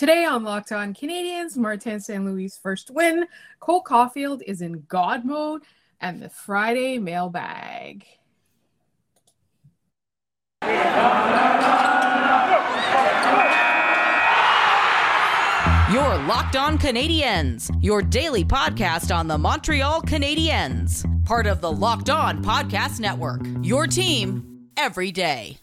Today on Locked On Canadiens, Martin St. Louis' first win. Cole Caufield is in God mode, and the Friday mailbag. Your Locked On Canadiens, your daily podcast on the Montreal Canadiens, part of the Locked On Podcast Network. Your team every day.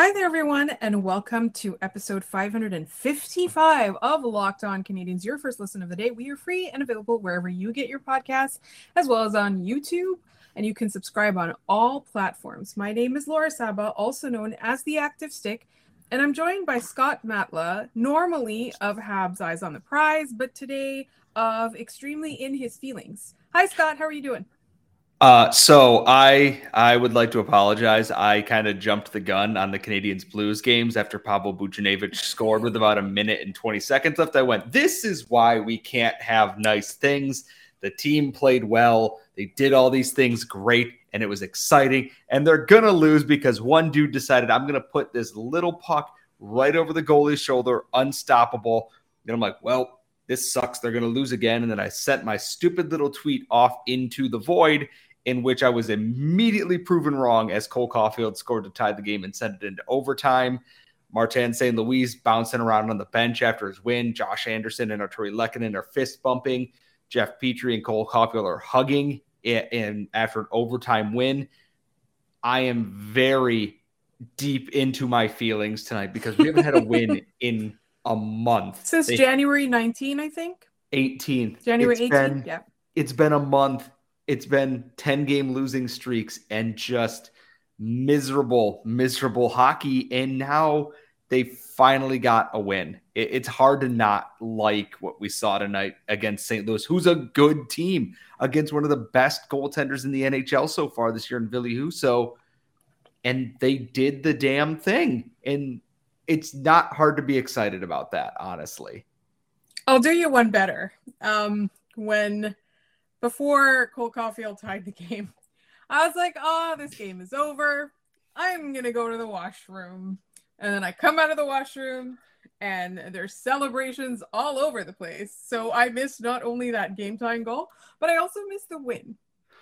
Hi there, everyone, and welcome to episode 555 of Locked On Canadiens, your first listen of the day. We are free and available wherever you get your podcasts, as well as on YouTube, and you can subscribe on all platforms. My name is Laura Saba, also known as the Active Stick, and I'm joined by Scott Matla, normally of Habs Eyes on the Prize, but today of Extremely in His Feelings. Hi, Scott. How are you doing? Uh, so I I would like to apologize. I kind of jumped the gun on the Canadiens Blues games after Pavel Buchnevich scored with about a minute and 20 seconds left. I went, this is why we can't have nice things. The team played well. They did all these things great and it was exciting. And they're gonna lose because one dude decided I'm gonna put this little puck right over the goalie's shoulder, unstoppable. And I'm like, well, this sucks. They're going to lose again. And then I sent my stupid little tweet off into the void in which I was immediately proven wrong as Cole Caufield scored to tie the game and sent it into overtime. Martin St. Louis bouncing around on the bench after his win. Josh Anderson and Artturi Lehkonen are fist bumping. Jeff Petry and Cole Caufield are hugging in, after an overtime win. I am very deep into my feelings tonight because we haven't had a win in a month. Since they, January 19, I think. 18th. January it's 18th. Been, yeah. It's been a month it's been 10 game losing streaks and just miserable, miserable hockey. And now they finally got a win. It, it's hard to not like what we saw tonight against St. Louis, who's a good team against one of the best goaltenders in the NHL so far this year in Ville Husso. And they did the damn thing. And it's not hard to be excited about that, honestly. I'll do you one better. Um, when before Cole Caufield tied the game, I was like, oh, this game is over. I'm going to go to the washroom. And then I come out of the washroom and there's celebrations all over the place. So I missed not only that game time goal, but I also missed the win.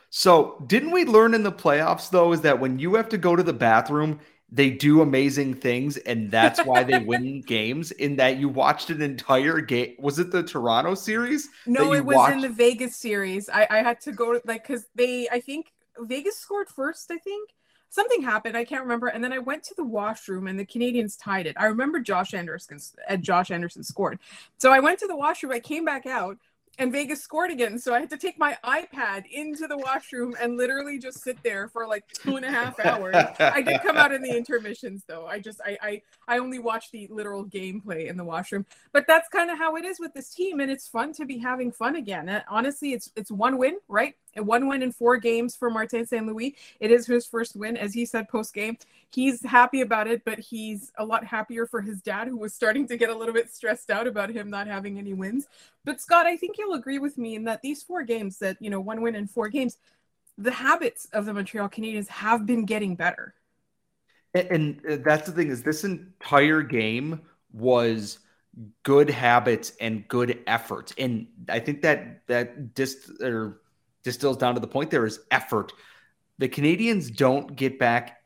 So, didn't we learn in the playoffs, though, is that when you have to go to the bathroom, they do amazing things, and that's why they win games. In that you watched an entire game. Was it the Toronto series? No, it was watched? in the Vegas series. I, I had to go to like because they I think Vegas scored first, I think. Something happened, I can't remember. And then I went to the washroom and the canadiens tied it. I remember Josh Anderson uh, Josh Anderson scored. So I went to the washroom, I came back out, and Vegas scored again. So I had to take my iPad into the washroom and literally just sit there for like two and a half hours. I did come out in the intermissions though. I just I I, I only watched the literal gameplay in the washroom. But that's kind of how it is with this team, and it's fun to be having fun again. Honestly, it's it's one win, right? One win in four games for Martin St. Louis. It is his first win, as he said post game. He's happy about it, but he's a lot happier for his dad, who was starting to get a little bit stressed out about him not having any wins. But Scott, I think you'll agree with me in that these four games, that you know, one win in four games, the habits of the Montreal Canadiens have been getting better. And, and that's the thing is this entire game was good habits and good efforts, and I think that that just or distills down to the point there is effort. The Canadiens don't get back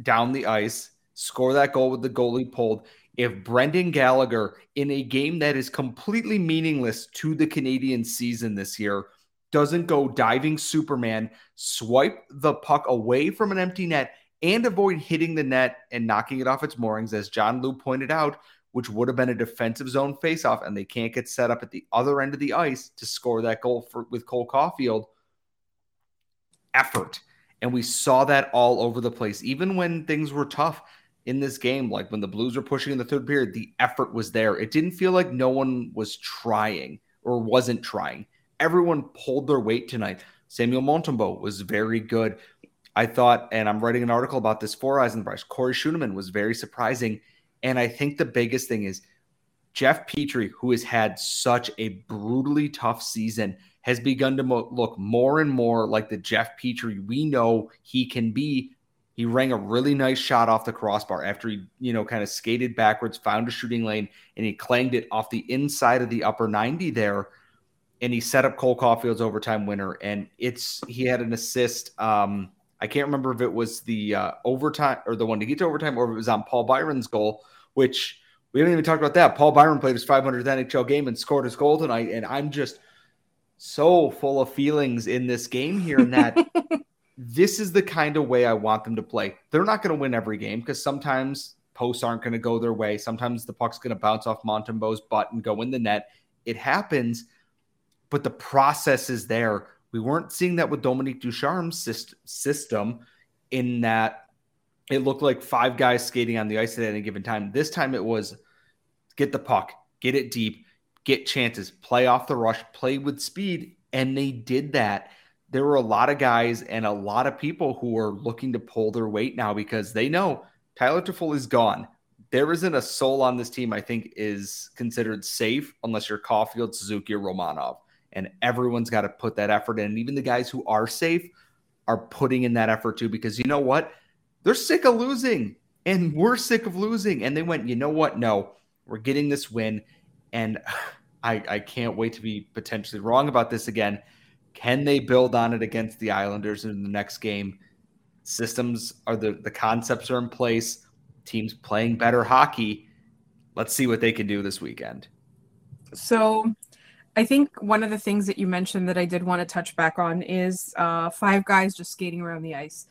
down the ice, score that goal with the goalie pulled. If Brendan Gallagher, in a game that is completely meaningless to the Canadian season this year, doesn't go diving Superman, swipe the puck away from an empty net, and avoid hitting the net and knocking it off its moorings, as John Lu pointed out, which would have been a defensive zone faceoff, and they can't get set up at the other end of the ice to score that goal for, with Cole Caufield effort. And we saw that all over the place, even when things were tough in this game, like when the Blues were pushing in the third period, the effort was there. It didn't feel like no one was trying or wasn't trying. Everyone pulled their weight tonight. Samuel Montembeault was very good. I thought, and I'm writing an article about this for Eisenbrecht. Corey Schueneman was very surprising. And I think the biggest thing is Jeff Petry, who has had such a brutally tough season, has begun to mo- look more and more like the Jeff Petry we know he can be. He rang a really nice shot off the crossbar after he, you know, kind of skated backwards, found a shooting lane, and he clanged it off the inside of the upper 90 there. And he set up Cole Caufield's overtime winner. And it's he had an assist. Um, I can't remember if it was the uh, overtime or the one to get to overtime or if it was on Paul Byron's goal, which we haven't even talked about that. Paul Byron played his 500th NHL game and scored his goal tonight. And I'm just so full of feelings in this game here and that this is the kind of way I want them to play. They're not going to win every game because sometimes posts aren't going to go their way. Sometimes the puck's going to bounce off Montembeault's butt and go in the net. It happens, but the process is there. We weren't seeing that with Dominique Ducharme's system in that it looked like five guys skating on the ice at any given time. This time it was get the puck, get it deep, get chances, play off the rush, play with speed. And they did that. There were a lot of guys and a lot of people who are looking to pull their weight now because they know Tyler Toffoli is gone. There isn't a soul on this team I think is considered safe unless you're Caufield, Suzuki, or Romanov. And everyone's got to put that effort in. And even the guys who are safe are putting in that effort too, because you know what? They're sick of losing and we're sick of losing. And they went, you know what? No, we're getting this win. And I, I can't wait to be potentially wrong about this again. Can they build on it against the Islanders in the next game? Systems are the, the concepts are in place, teams playing better hockey. Let's see what they can do this weekend. So I think one of the things that you mentioned that I did want to touch back on is uh, five guys just skating around the ice.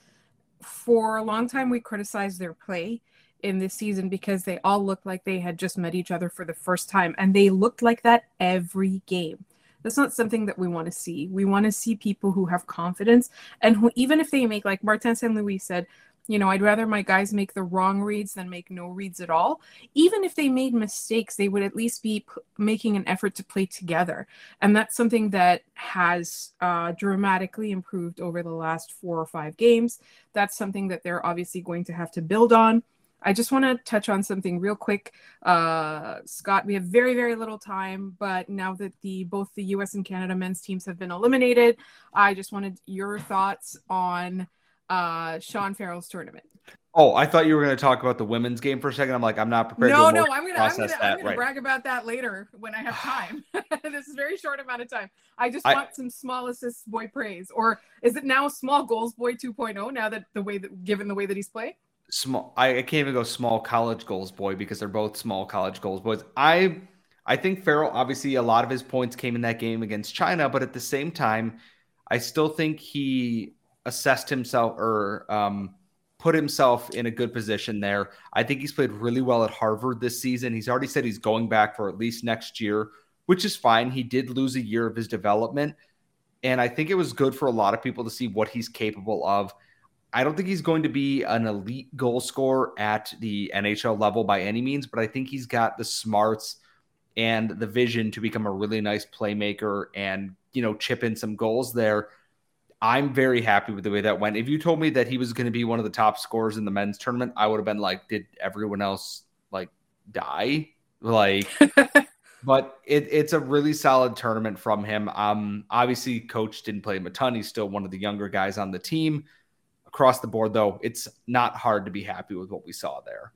For a long time, we criticized their play in this season because they all looked like they had just met each other for the first time and they looked like that every game. That's not something that we want to see. We want to see people who have confidence and who even if they make like martin st louis said you know i'd rather my guys make the wrong reads than make no reads at all. Even if they made mistakes they would at least be p- making an effort to play together. And that's something that has uh, dramatically improved over the last four or five games. That's something that they're obviously going to have to build on I just want to touch on something real quick. Uh, Scott, we have very, very little time, but now that the both the US and Canada men's teams have been eliminated, I just wanted your thoughts on uh, Sean Farrell's tournament. Oh, I thought you were going to talk about the women's game for a second. I'm like, I'm not prepared. No, no, I'm going to I'm going to I'm going right. to brag about that later when I have time. this is very short amount of time. I just I, want some small assists boy praise, or is it now small goals boy 2.0? Now that the way that given the way that he's played small. I, I can't even go small college goals boy because they're both small college goals boys. I I think Farrell obviously a lot of his points came in that game against China, but at the same time, I still think he assessed himself or um, put himself in a good position there. I think he's played really well at Harvard this season. He's already said he's going back for at least next year, which is fine. He did lose a year of his development. And I think it was good for a lot of people to see what he's capable of. I don't think he's going to be an elite goal scorer at the NHL level by any means, but I think he's got the smarts and the vision to become a really nice playmaker and, you know, chip in some goals there. I'm very happy with the way that went. If you told me that he was going to be one of the top scorers in the men's tournament, I would have been like, did everyone else like die? Like, but it, it's a really solid tournament from him. Um, obviously, coach didn't play him a ton. He's still one of the younger guys on the team across the board, though, it's not hard to be happy with what we saw there.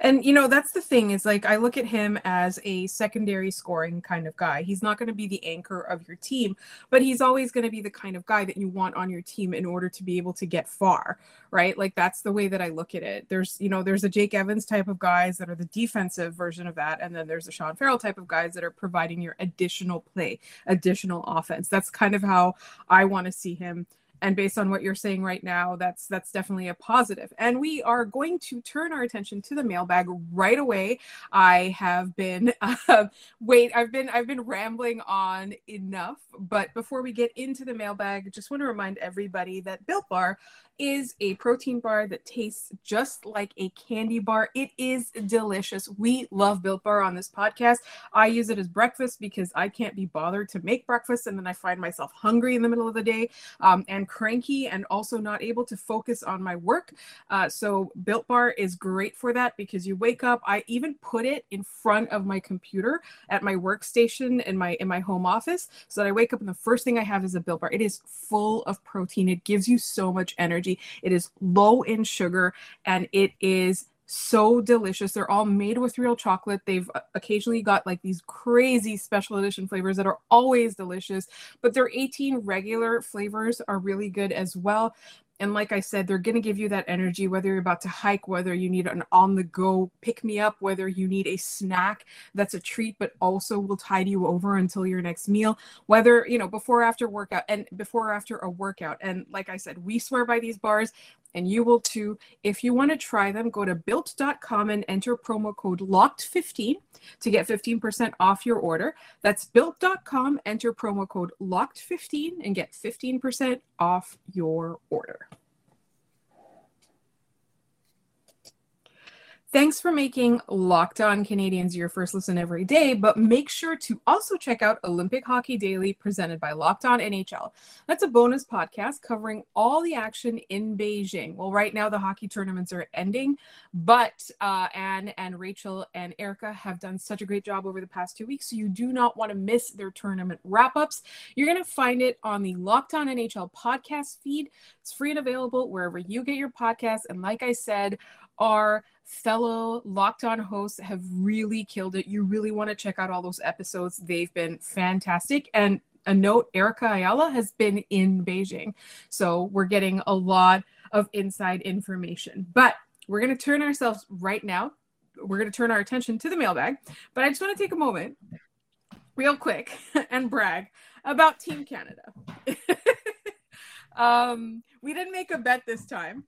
And you know, that's the thing is like I look at him as a secondary scoring kind of guy. He's not going to be the anchor of your team, but he's always going to be the kind of guy that you want on your team in order to be able to get far, right? Like that's the way that I look at it. There's, you know, there's a Jake Evans type of guys that are the defensive version of that, and then there's a Sean Farrell type of guys that are providing your additional play, additional offense. That's kind of how I want to see him and based on what you're saying right now that's that's definitely a positive. And we are going to turn our attention to the mailbag right away. I have been uh, wait i've been i've been rambling on enough. But before we get into the mailbag just want to remind everybody that built bar is a protein bar that tastes just like a candy bar. It is delicious. We love Built Bar on this podcast. I use it as breakfast because I can't be bothered to make breakfast and then I find myself hungry in the middle of the day. Um, and cranky and also not able to focus on my work. Uh, so Built Bar is great for that because you wake up. I even put it in front of my computer at my workstation in my in my home office so that I wake up and the first thing I have is a Built Bar. It is full of protein. It gives you so much energy. It is low in sugar and it is so delicious. They're all made with real chocolate. They've uh, occasionally got like these crazy special edition flavors that are always delicious, but their 18 regular flavors are really good as well. And like I said, they're going to give you that energy, whether you're about to hike, whether you need an on the go pick me up, whether you need a snack that's a treat, but also will tide you over until your next meal, whether, you know, before after workout and before after a workout. And like I said, we swear by these bars and you will too. If you want to try them, go to built.com and enter promo code LOCKED15 to get 15% off your order. That's built.com, enter promo code LOCKED15 and get 15% off your order. Thanks for making Locked On Canadiens your first listen every day, but make sure to also check out Olympic Hockey Daily presented by Locked On NHL. That's a bonus podcast covering all the action in Beijing. Well, right now the hockey tournaments are ending, but uh, Anne and Rachel and Erica have done such a great job over the past two weeks, so you do not want to miss their tournament wrap ups. You're going to find it on the Locked On NHL podcast feed. It's free and available wherever you get your podcasts. And like I said, our fellow locked on hosts have really killed it. You really want to check out all those episodes. They've been fantastic. And a note Erica Ayala has been in Beijing. So we're getting a lot of inside information. But we're going to turn ourselves right now. We're going to turn our attention to the mailbag. But I just want to take a moment, real quick, and brag about Team Canada. um, we didn't make a bet this time,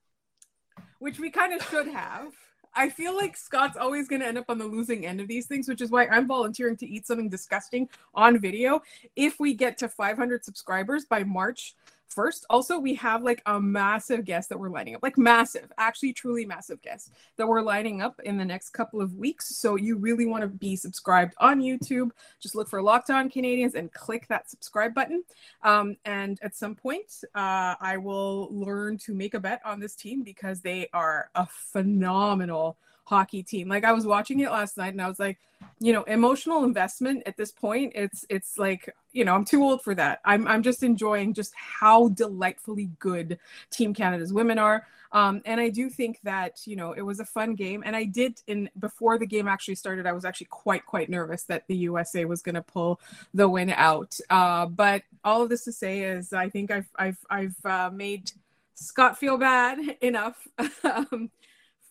which we kind of should have. I feel like Scott's always going to end up on the losing end of these things, which is why I'm volunteering to eat something disgusting on video if we get to 500 subscribers by March first. Also, we have like a massive guest that we're lining up, like massive, actually, truly massive guest that we're lining up in the next couple of weeks. So you really want to be subscribed on YouTube. Just look for Locked On Canadiens and click that subscribe button. Um, and at some point, uh, I will learn to make a bet on this team because they are a phenomenal hockey team. Like I was watching it last night and I was like, you know, emotional investment at this point, it's it's like, you know, I'm too old for that. I'm I'm just enjoying just how delightfully good Team Canada's women are. Um, and I do think that, you know, it was a fun game. And I did in before the game actually started, I was actually quite, quite nervous that the USA was gonna pull the win out. Uh, but all of this to say is I think I've I've I've uh, made Scott feel bad enough. um,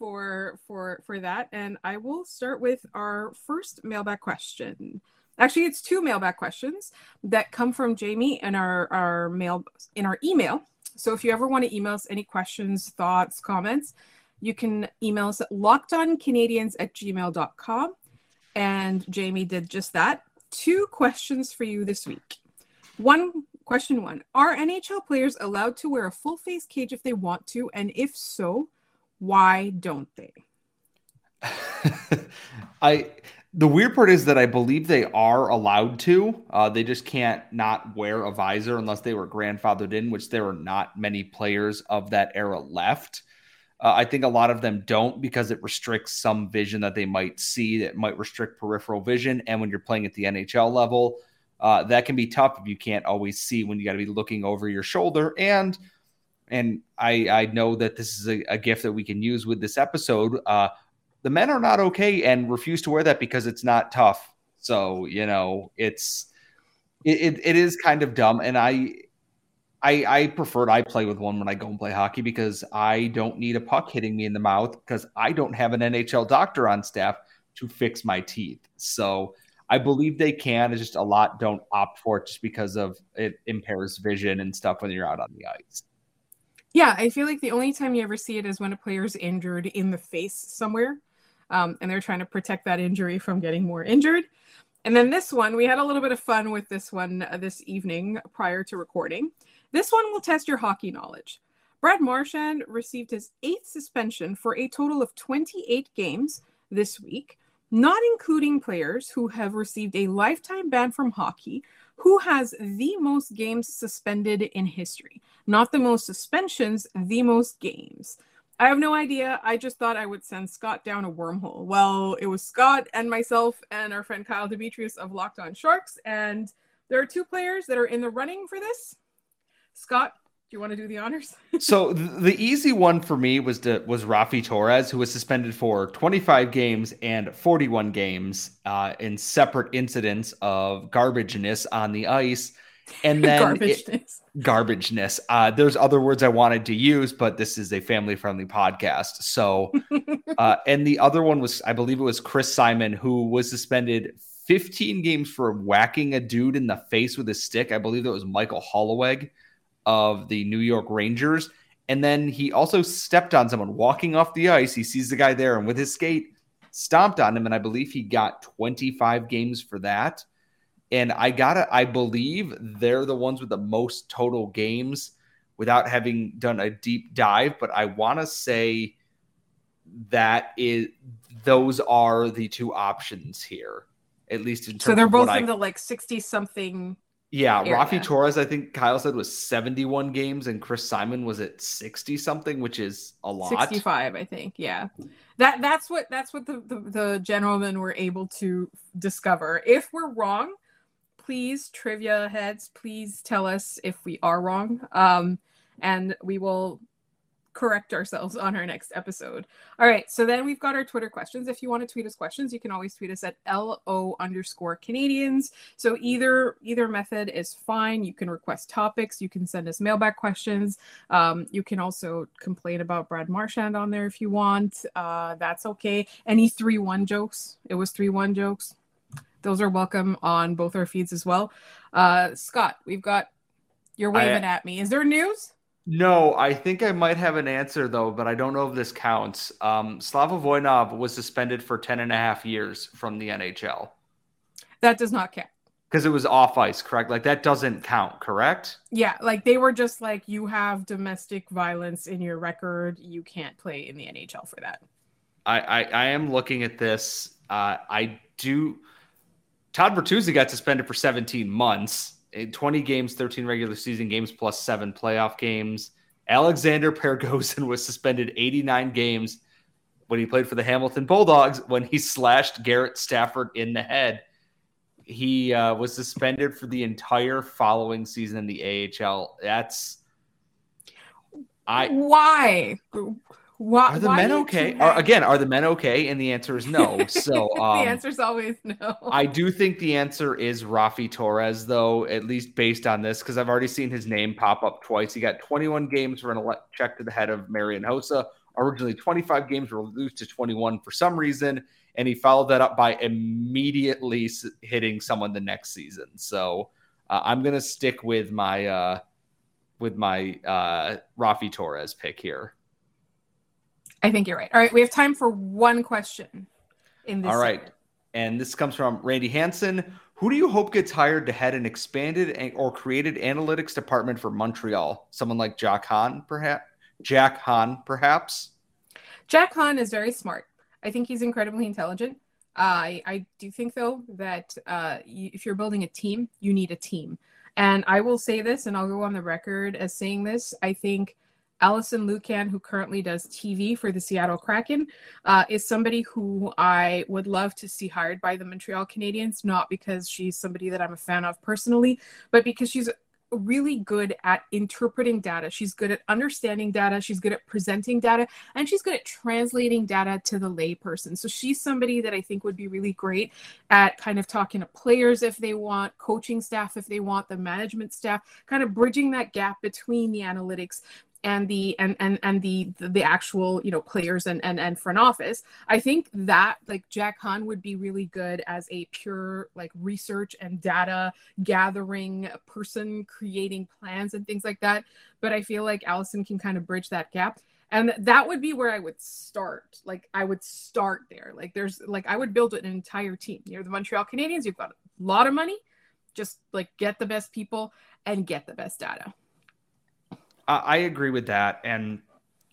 for for for that. And i will start with our first mailbag question. Actually it's two mailbag questions that come from jamie in our our mail in our email. So if you ever want to email us any questions thoughts comments you can email us at lockedoncanadiens at gmail.com and jamie did just that. Two questions for you this week. One question one. Are nhl players allowed to wear a full face cage if they want to? And if so why don't they? I the weird part is that I believe they are allowed to. Uh, they just can't not wear a visor unless they were grandfathered in, which there are not many players of that era left. Uh, I think a lot of them don't because it restricts some vision that they might see that might restrict peripheral vision. And when you're playing at the NHL level, uh, that can be tough if you can't always see when you got to be looking over your shoulder. And and I, I know that this is a, a gift that we can use with this episode. Uh, the men are not okay and refuse to wear that because it's not tough. So you know, it's it, it, it is kind of dumb, and I I I prefer I play with one when I go and play hockey because I don't need a puck hitting me in the mouth because I don't have an NHL doctor on staff to fix my teeth. So I believe they can. It's just a lot don't opt for it just because of it impairs vision and stuff when you're out on the ice. Yeah, I feel like the only time you ever see it is when a player's injured in the face somewhere, um, and they're trying to protect that injury from getting more injured. And then this one, we had a little bit of fun with this one uh, this evening prior to recording. This one will test your hockey knowledge. Brad Marchand received his eighth suspension for a total of 28 games this week, not including players who have received a lifetime ban from hockey who has the most games suspended in history? Not the most suspensions, the most games. I have no idea. I just thought I would send Scott down a wormhole. Well, it was Scott and myself and our friend Kyle Demetrius of Locked On Sharks. And there are two players that are in the running for this. Scott, you want to do the honors? so the easy one for me was to, was Raffi Torres, who was suspended for 25 games and 41 games uh, in separate incidents of garbageness on the ice. And then garbageness. It, garbageness. Uh, there's other words I wanted to use, but this is a family friendly podcast. So, uh, and the other one was, I believe it was Chris Simon, who was suspended 15 games for whacking a dude in the face with a stick. I believe that was Michael Hollweg of the New York Rangers. And then he also stepped on someone walking off the ice. He sees the guy there and with his skate stomped on him. And I believe he got 25 games for that. And I gotta, I believe they're the ones with the most total games without having done a deep dive. But I want to say that is those are the two options here, at least in terms. So they're both in I, the like 60 something yeah, area. Raffi Torres, I think Kyle said was 71 games, and Chris Simon was at 60 something, which is a lot. 65, I think. Yeah. That that's what that's what the, the, the gentlemen were able to discover. If we're wrong, please, trivia heads, please tell us if we are wrong. Um, and we will correct ourselves on our next episode. All right. So then we've got our Twitter questions. If you want to tweet us questions, you can always tweet us at LO underscore Canadians. So either either method is fine. You can request topics. You can send us mailbag questions. Um, you can also complain about Brad Marchand on there if you want. Uh, that's okay. Any 3 1 jokes? It was 3 1 jokes. Those are welcome on both our feeds as well. Uh, Scott, we've got you're waving I, at me. Is there news? No, I think I might have an answer though, but I don't know if this counts. Um, Slava Voinov was suspended for 10 and a half years from the NHL. That does not count. Because it was off ice, correct? Like that doesn't count, correct? Yeah, like they were just like, you have domestic violence in your record. You can't play in the NHL for that. I, I, I am looking at this. Uh, I do. Todd Bertuzzi got suspended for 17 months. 20 games, 13 regular season games plus seven playoff games. Alexander Perezhogin was suspended 89 games when he played for the Hamilton Bulldogs when he slashed Garrett Stafford in the head. He uh, was suspended for the entire following season in the AHL. That's I why why, are the men okay? Are, again, are the men okay? And the answer is no. So um, the answer is always no. I do think the answer is Raffi Torres, though, at least based on this, because I've already seen his name pop up twice. He got 21 games for an check to the head of Marian Hossa. Originally, 25 games were reduced to 21 for some reason, and he followed that up by immediately hitting someone the next season. So uh, I'm gonna stick with my uh, with my uh, Raffi Torres pick here. I think you're right. All right, we have time for one question in this. All right. Segment. And this comes from Randy Hanson. Who do you hope gets hired to head an expanded or created analytics department for Montreal? Someone like Jack Han, perhaps? Jack Han, perhaps? Jack Han is very smart. I think he's incredibly intelligent. Uh, I, I do think, though, that uh, if you're building a team, you need a team. And I will say this, and I'll go on the record as saying this. I think Alison Lukan, who currently does TV for the Seattle Kraken, uh, is somebody who I would love to see hired by the Montreal Canadiens, not because she's somebody that I'm a fan of personally, but because she's really good at interpreting data. She's good at understanding data. She's good at presenting data, and she's good at translating data to the layperson. So she's somebody that I think would be really great at kind of talking to players if they want, coaching staff if they want, the management staff, kind of bridging that gap between the analytics and the and and and the the actual you know players and and and front office i think that like jack han would be really good as a pure like research and data gathering person creating plans and things like that. But i feel like alison can kind of bridge that gap. And that would be where i would start. Like i would start there. Like there's like i would build an entire team. You're the montreal canadiens. You've got a lot of money. Just like get the best people and get the best data I agree with that. And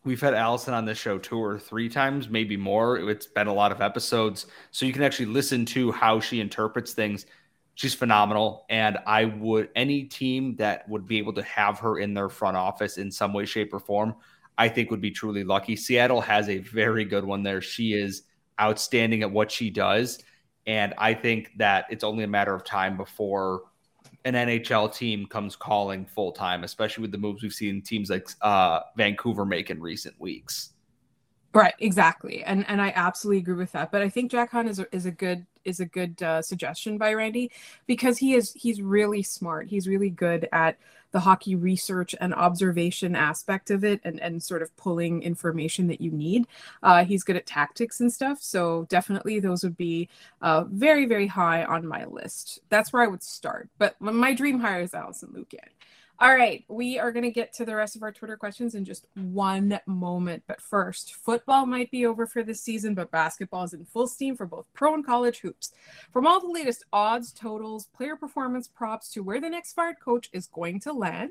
we've had Alison on this show two or three times, maybe more. It's been a lot of episodes. So you can actually listen to how she interprets things. she's phenomenal. And I would, any team that would be able to have her in their front office in some way, shape, or form, I think would be truly lucky. Seattle has a very good one there. She is outstanding at what she does. And I think that it's only a matter of time before an NHL team comes calling full time, especially with the moves we've seen teams like uh, Vancouver make in recent weeks. Right, exactly, and and I absolutely agree with that. But I think Jack Han is a, is a good is a good uh, suggestion by Randy because he is he's really smart. He's really good at the hockey research and observation aspect of it, and and sort of pulling information that you need. Uh, he's good at tactics and stuff. So definitely those would be uh, very very high on my list. That's where I would start. But my dream hire is Alison Lukan. All right, we are going to get to the rest of our Twitter questions in just one moment. But first, football might be over for this season, but basketball is in full steam for both pro and college hoops. From all the latest odds, totals, player performance props to where the next fired coach is going to land,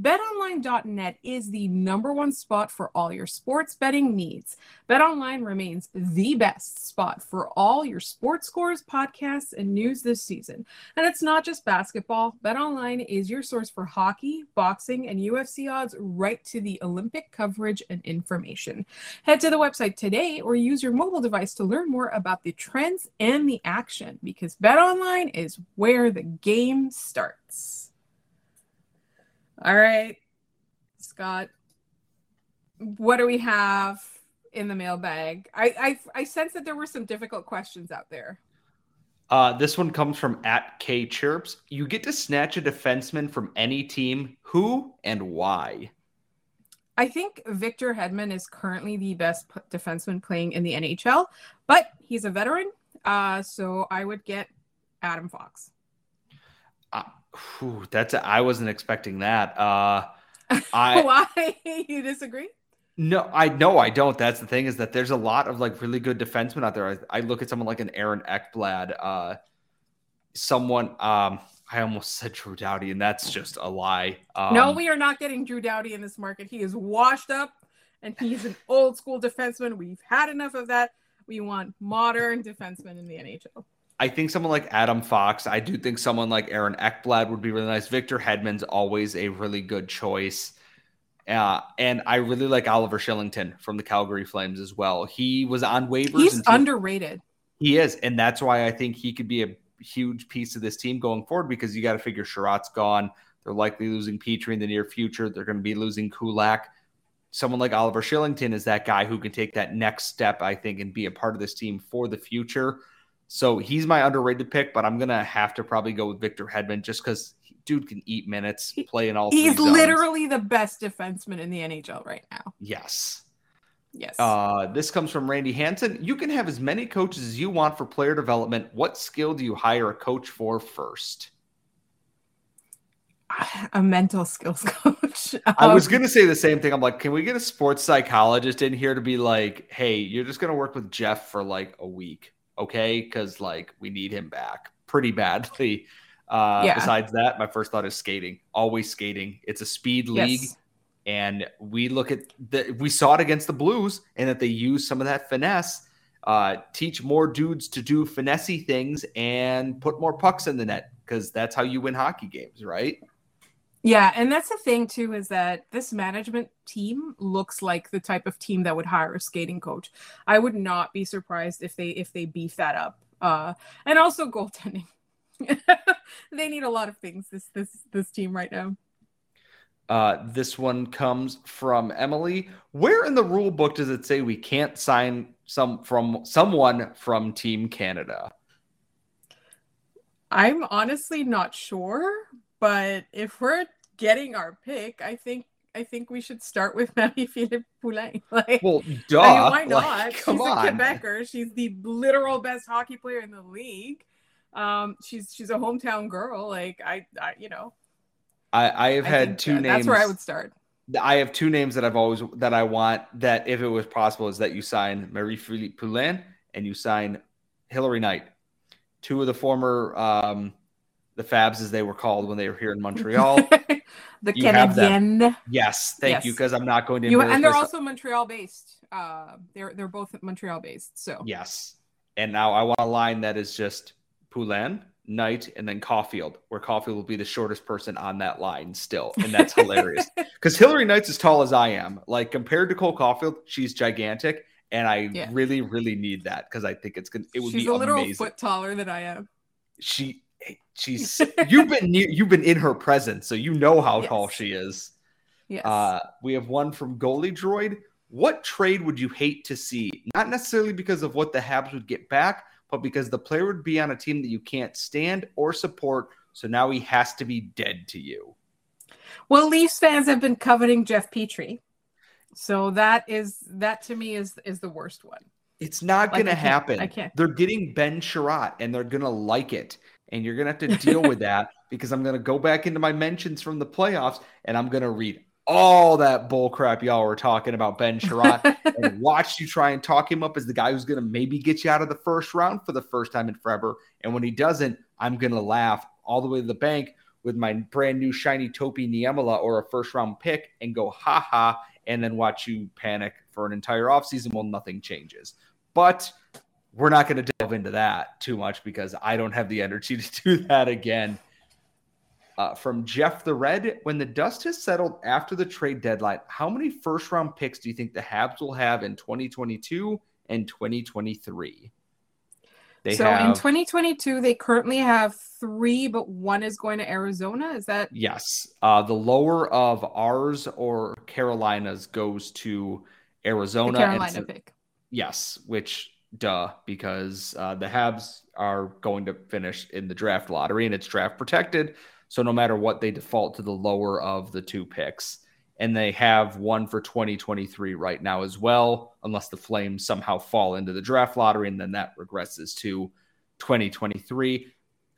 betonline.net is the number one spot for all your sports betting needs. BetOnline remains the best spot for all your sports scores, podcasts, and news this season. And it's not just basketball, BetOnline is your source for hockey hockey, boxing, and UFC odds right to the Olympic coverage and information. Head to the website today or use your mobile device to learn more about the trends and the action because BetOnline is where the game starts. All right, Scott, what do we have in the mailbag? I, I I sense that there were some difficult questions out there. Uh, this one comes from at K Chirps. You get to snatch a defenseman from any team. Who and why? I think Victor Hedman is currently the best p- defenseman playing in the NHL, but he's a veteran. Uh, so I would get Adam Fox. Uh, whew, that's a, I wasn't expecting that. Uh, I why you disagree? No, I know I don't. That's the thing is that there's a lot of like really good defensemen out there. I, I look at someone like an Aaron Ekblad, uh, someone. Um, I almost said Drew Doughty, and that's just a lie. Um, no, we are not getting Drew Doughty in this market. He is washed up, and he's an old school defenseman. We've had enough of that. We want modern defensemen in the NHL. I think someone like Adam Fox. I do think someone like Aaron Ekblad would be really nice. Victor Hedman's always a really good choice. Uh, and I really like Oliver Kylington from the Calgary Flames as well. He was on waivers. He's underrated. He is, and that's why I think he could be a huge piece of this team going forward because you got to figure Chiarot's gone. They're likely losing Petry in the near future. They're going to be losing Kulak. Someone like Oliver Kylington is that guy who can take that next step, I think, and be a part of this team for the future. So he's my underrated pick, but I'm going to have to probably go with Victor Hedman just because dude can eat minutes, play in all. He's literally the best defenseman in the NHL right now. Yes. Yes. Uh, this comes from Randy Hanson. You can have as many coaches as you want for player development. What skill do you hire a coach for first? A mental skills coach. Um, I was um, going to say the same thing. I'm like, can we get a sports psychologist in here to be like, hey, you're just going to work with Jeff for like a week, okay? Because like we need him back pretty badly. Uh, yeah. Besides that, my first thought is skating. Always skating. It's a speed league. Yes. And we look at the, we saw it against the Blues and that they use some of that finesse, uh, teach more dudes to do finessey things and put more pucks in the net because that's how you win hockey games, right? Yeah, and that's the thing too is that this management team looks like the type of team that would hire a skating coach. I would not be surprised if they if they beef that up. Uh, and also goaltending. they need a lot of things this this this team right now. Uh, this one comes from Emily. Where in the rule book does it say we can't sign some from someone from Team Canada? I'm honestly not sure, but if we're getting our pick, I think I think we should start with Marie-Philippe Poulin. Like, well, duh. I mean, why not? Like, She's on. a Quebecer. She's the literal best hockey player in the league. Um, she's she's a hometown girl. Like I, I you know. I I have I had two that, names. That's where I would start. I have two names that I've always that I want that if it was possible is that you sign Marie-Philippe Poulin and you sign Hilary Knight, two of the former um, the Fabs as they were called when they were here in Montreal. the you Canadian. Yes, thank yes. you. Because I'm not going to. You, and they're myself. also Montreal based. Uh, they're they're both Montreal based. So yes, and now I want a line that is just Poulin, Knight, and then Caufield, where Caufield will be the shortest person on that line still. And that's hilarious. Because Hilary Knight's as tall as I am. Like compared to Cole Caufield, she's gigantic. And I yeah. really, really need that because I think it's gonna it would she's be a literal amazing. foot taller than I am. She she's you've been near you've been in her presence, so you know how yes. tall she is. Yes. Uh, we have one from Goalie Droid. What trade would you hate to see? Not necessarily because of what the Habs would get back, but because the player would be on a team that you can't stand or support. So now he has to be dead to you. Well, Leafs fans have been coveting Jeff Petry. So that is that to me is is the worst one. It's not like, going to happen. I can't. They're getting Ben Chiarot and they're going to like it. And you're going to have to deal with that because I'm going to go back into my mentions from the playoffs and I'm going to read all that bull crap y'all were talking about Ben Chiarot and watch you try and talk him up as the guy who's going to maybe get you out of the first round for the first time in forever. And when he doesn't, I'm going to laugh all the way to the bank with my brand new shiny Topi Niemela or a first round pick and go, ha ha, and then watch you panic for an entire offseason while nothing changes. But we're not going to delve into that too much because I don't have the energy to do that again. Uh, from Jeff the Red, when the dust has settled after the trade deadline, how many first round picks do you think the Habs will have in 2022 and 2023? They so have, in 2022, they currently have three, but one is going to Arizona. Is that? Yes. Uh, the lower of ours or Carolina's goes to Arizona. The Carolina pick. Yes, which duh, because uh, the Habs are going to finish in the draft lottery and it's draft protected. So no matter what, they default to the lower of the two picks. And they have one for 2023 right now as well, unless the Flames somehow fall into the draft lottery and then that regresses to 2023.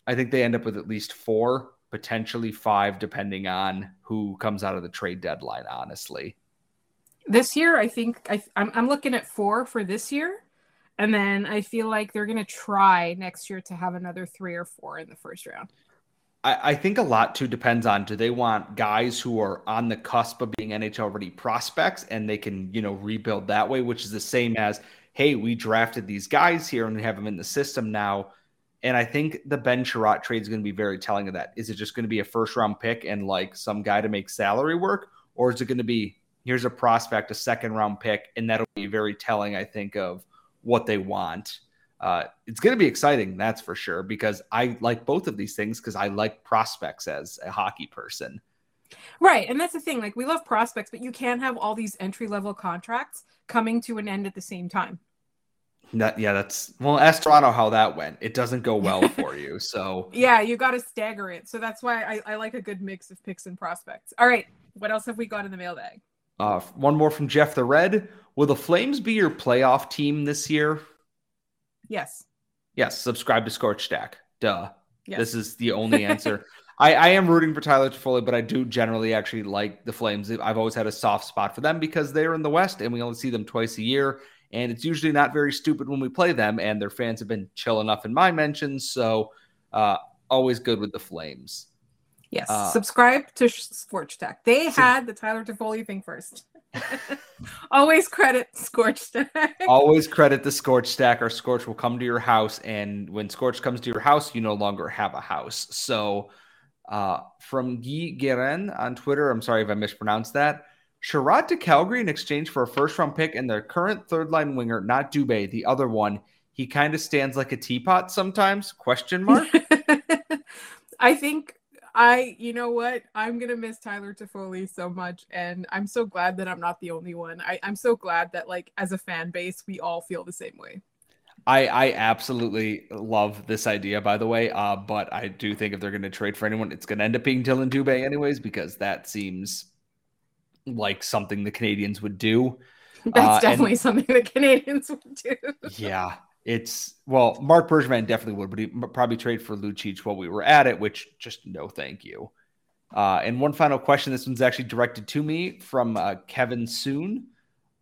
I think they end up with at least four, potentially five, depending on who comes out of the trade deadline, honestly. This year, I think I, I'm, I'm looking at four for this year. And then I feel like they're going to try next year to have another three or four in the first round. I, I, think a lot too depends on do they want guys who are on the cusp of being NHL ready prospects and they can, you know, rebuild that way, which is the same as, hey, we drafted these guys here and we have them in the system now. And I think the Ben Chiarot trade is going to be very telling of that. Is it just going to be a first round pick and like some guy to make salary work? Or is it going to be here's a prospect, a second round pick? And that'll be very telling, I think, of what they want uh, it's going to be exciting, that's for sure, because I like both of these things because I like prospects as a hockey person. Right. And that's the thing. Like, we love prospects, but you can't have all these entry level contracts coming to an end at the same time. That, yeah, that's well, ask Toronto how that went. It doesn't go well for you. So, yeah, you got to stagger it. So, that's why I, I like a good mix of picks and prospects. All right. What else have we got in the mailbag? Uh, one more from Jeff the Red. Will the Flames be your playoff team this year? Yes. Yes. Subscribe to Scorch Stack. Duh. Yes. This is the only answer. I, I am rooting for Tyler Toffoli, but I do generally actually like the Flames. I've always had a soft spot for them because they're in the West and we only see them twice a year. And it's usually not very stupid when we play them, and their fans have been chill enough in my mentions. So, uh, always good with the Flames. Yes. Uh, Subscribe to Scorch Stack. They so, had the Tyler Toffoli thing first. Always credit Scorch Stack. Always credit the Scorch Stack, or Scorch will come to your house. And when Scorch comes to your house, you no longer have a house. So, uh, from Guy Guerin on Twitter, I'm sorry if I mispronounced that. Chiarot to Calgary in exchange for a first round pick and their current third line winger, not Dubé, the other one. He kind of stands like a teapot sometimes? Question mark. I think I, you know what? I'm gonna miss Tyler Toffoli so much, and I'm so glad that I'm not the only one. I, I'm so glad that, like, as a fan base, we all feel the same way. I, I absolutely love this idea, by the way. Uh, but I do think if they're going to trade for anyone, it's going to end up being Dillon Dubé, anyways, because that seems like something the Canadiens would do. That's uh, definitely and, something the Canadiens would do. yeah, it's well, Marc Bergevin definitely would, but he probably trade for Lucic while we were at it, which just no thank you. Uh, and one final question. This one's actually directed to me from uh, Kevin Soon.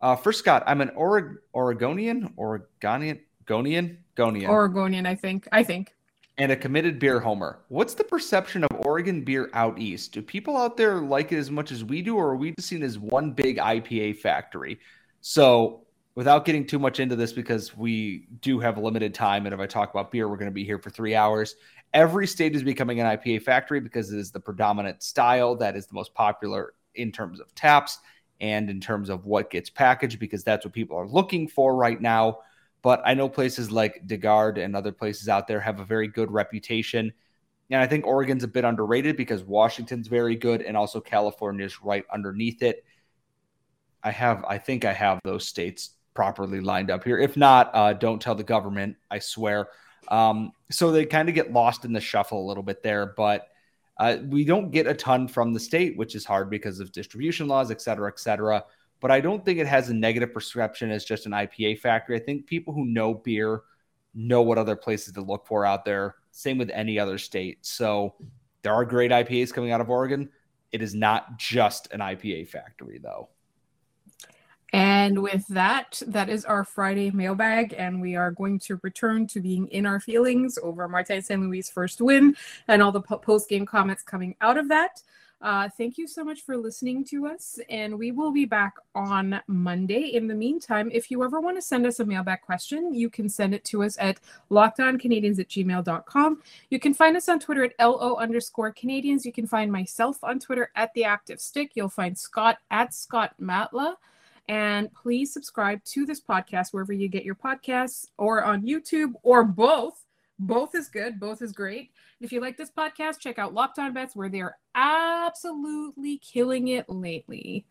Uh, first, Scott, I'm an Oreg- Oregonian, Oregonian, Gonian, Gonian, Oregonian. I think. I think. And a committed beer homer. What's the perception of Oregon beer out east? Do people out there like it as much as we do, or are we just seen as one big IPA factory? So without getting too much into this because we do have a limited time and if i talk about beer we're going to be here for three hours every state is becoming an IPA factory because it is the predominant style that is the most popular in terms of taps and in terms of what gets packaged because that's what people are looking for right now. But I know places like de Garde and other places out there have a very good reputation. And I think Oregon's a bit underrated because Washington's very good and also California's right underneath it. I have, I think I have those states properly lined up here. If not, uh, don't tell the government, I swear. Um, so they kind of get lost in the shuffle a little bit there, but uh, we don't get a ton from the state, which is hard because of distribution laws, et cetera, et cetera. But I don't think it has a negative perception as just an IPA factory. I think people who know beer know what other places to look for out there. Same with any other state. So there are great IPAs coming out of Oregon. It is not just an IPA factory, though. And with that, that is our Friday mailbag, and we are going to return to being in our feelings over Martin St. Louis' first win and all the post game comments coming out of that. Uh, thank you so much for listening to us, and we will be back on Monday. In the meantime, if you ever want to send us a mailbag question, you can send it to us at lockedoncanadiens at gmail.com. You can find us on Twitter at LO underscore Canadiens. You can find myself on Twitter at The Active Stick. You'll find Scott at Scott Matla. And please subscribe to this podcast wherever you get your podcasts or on YouTube or both. Both is good, both is great. If you like this podcast, check out Locked On Bets, where they are absolutely killing it lately.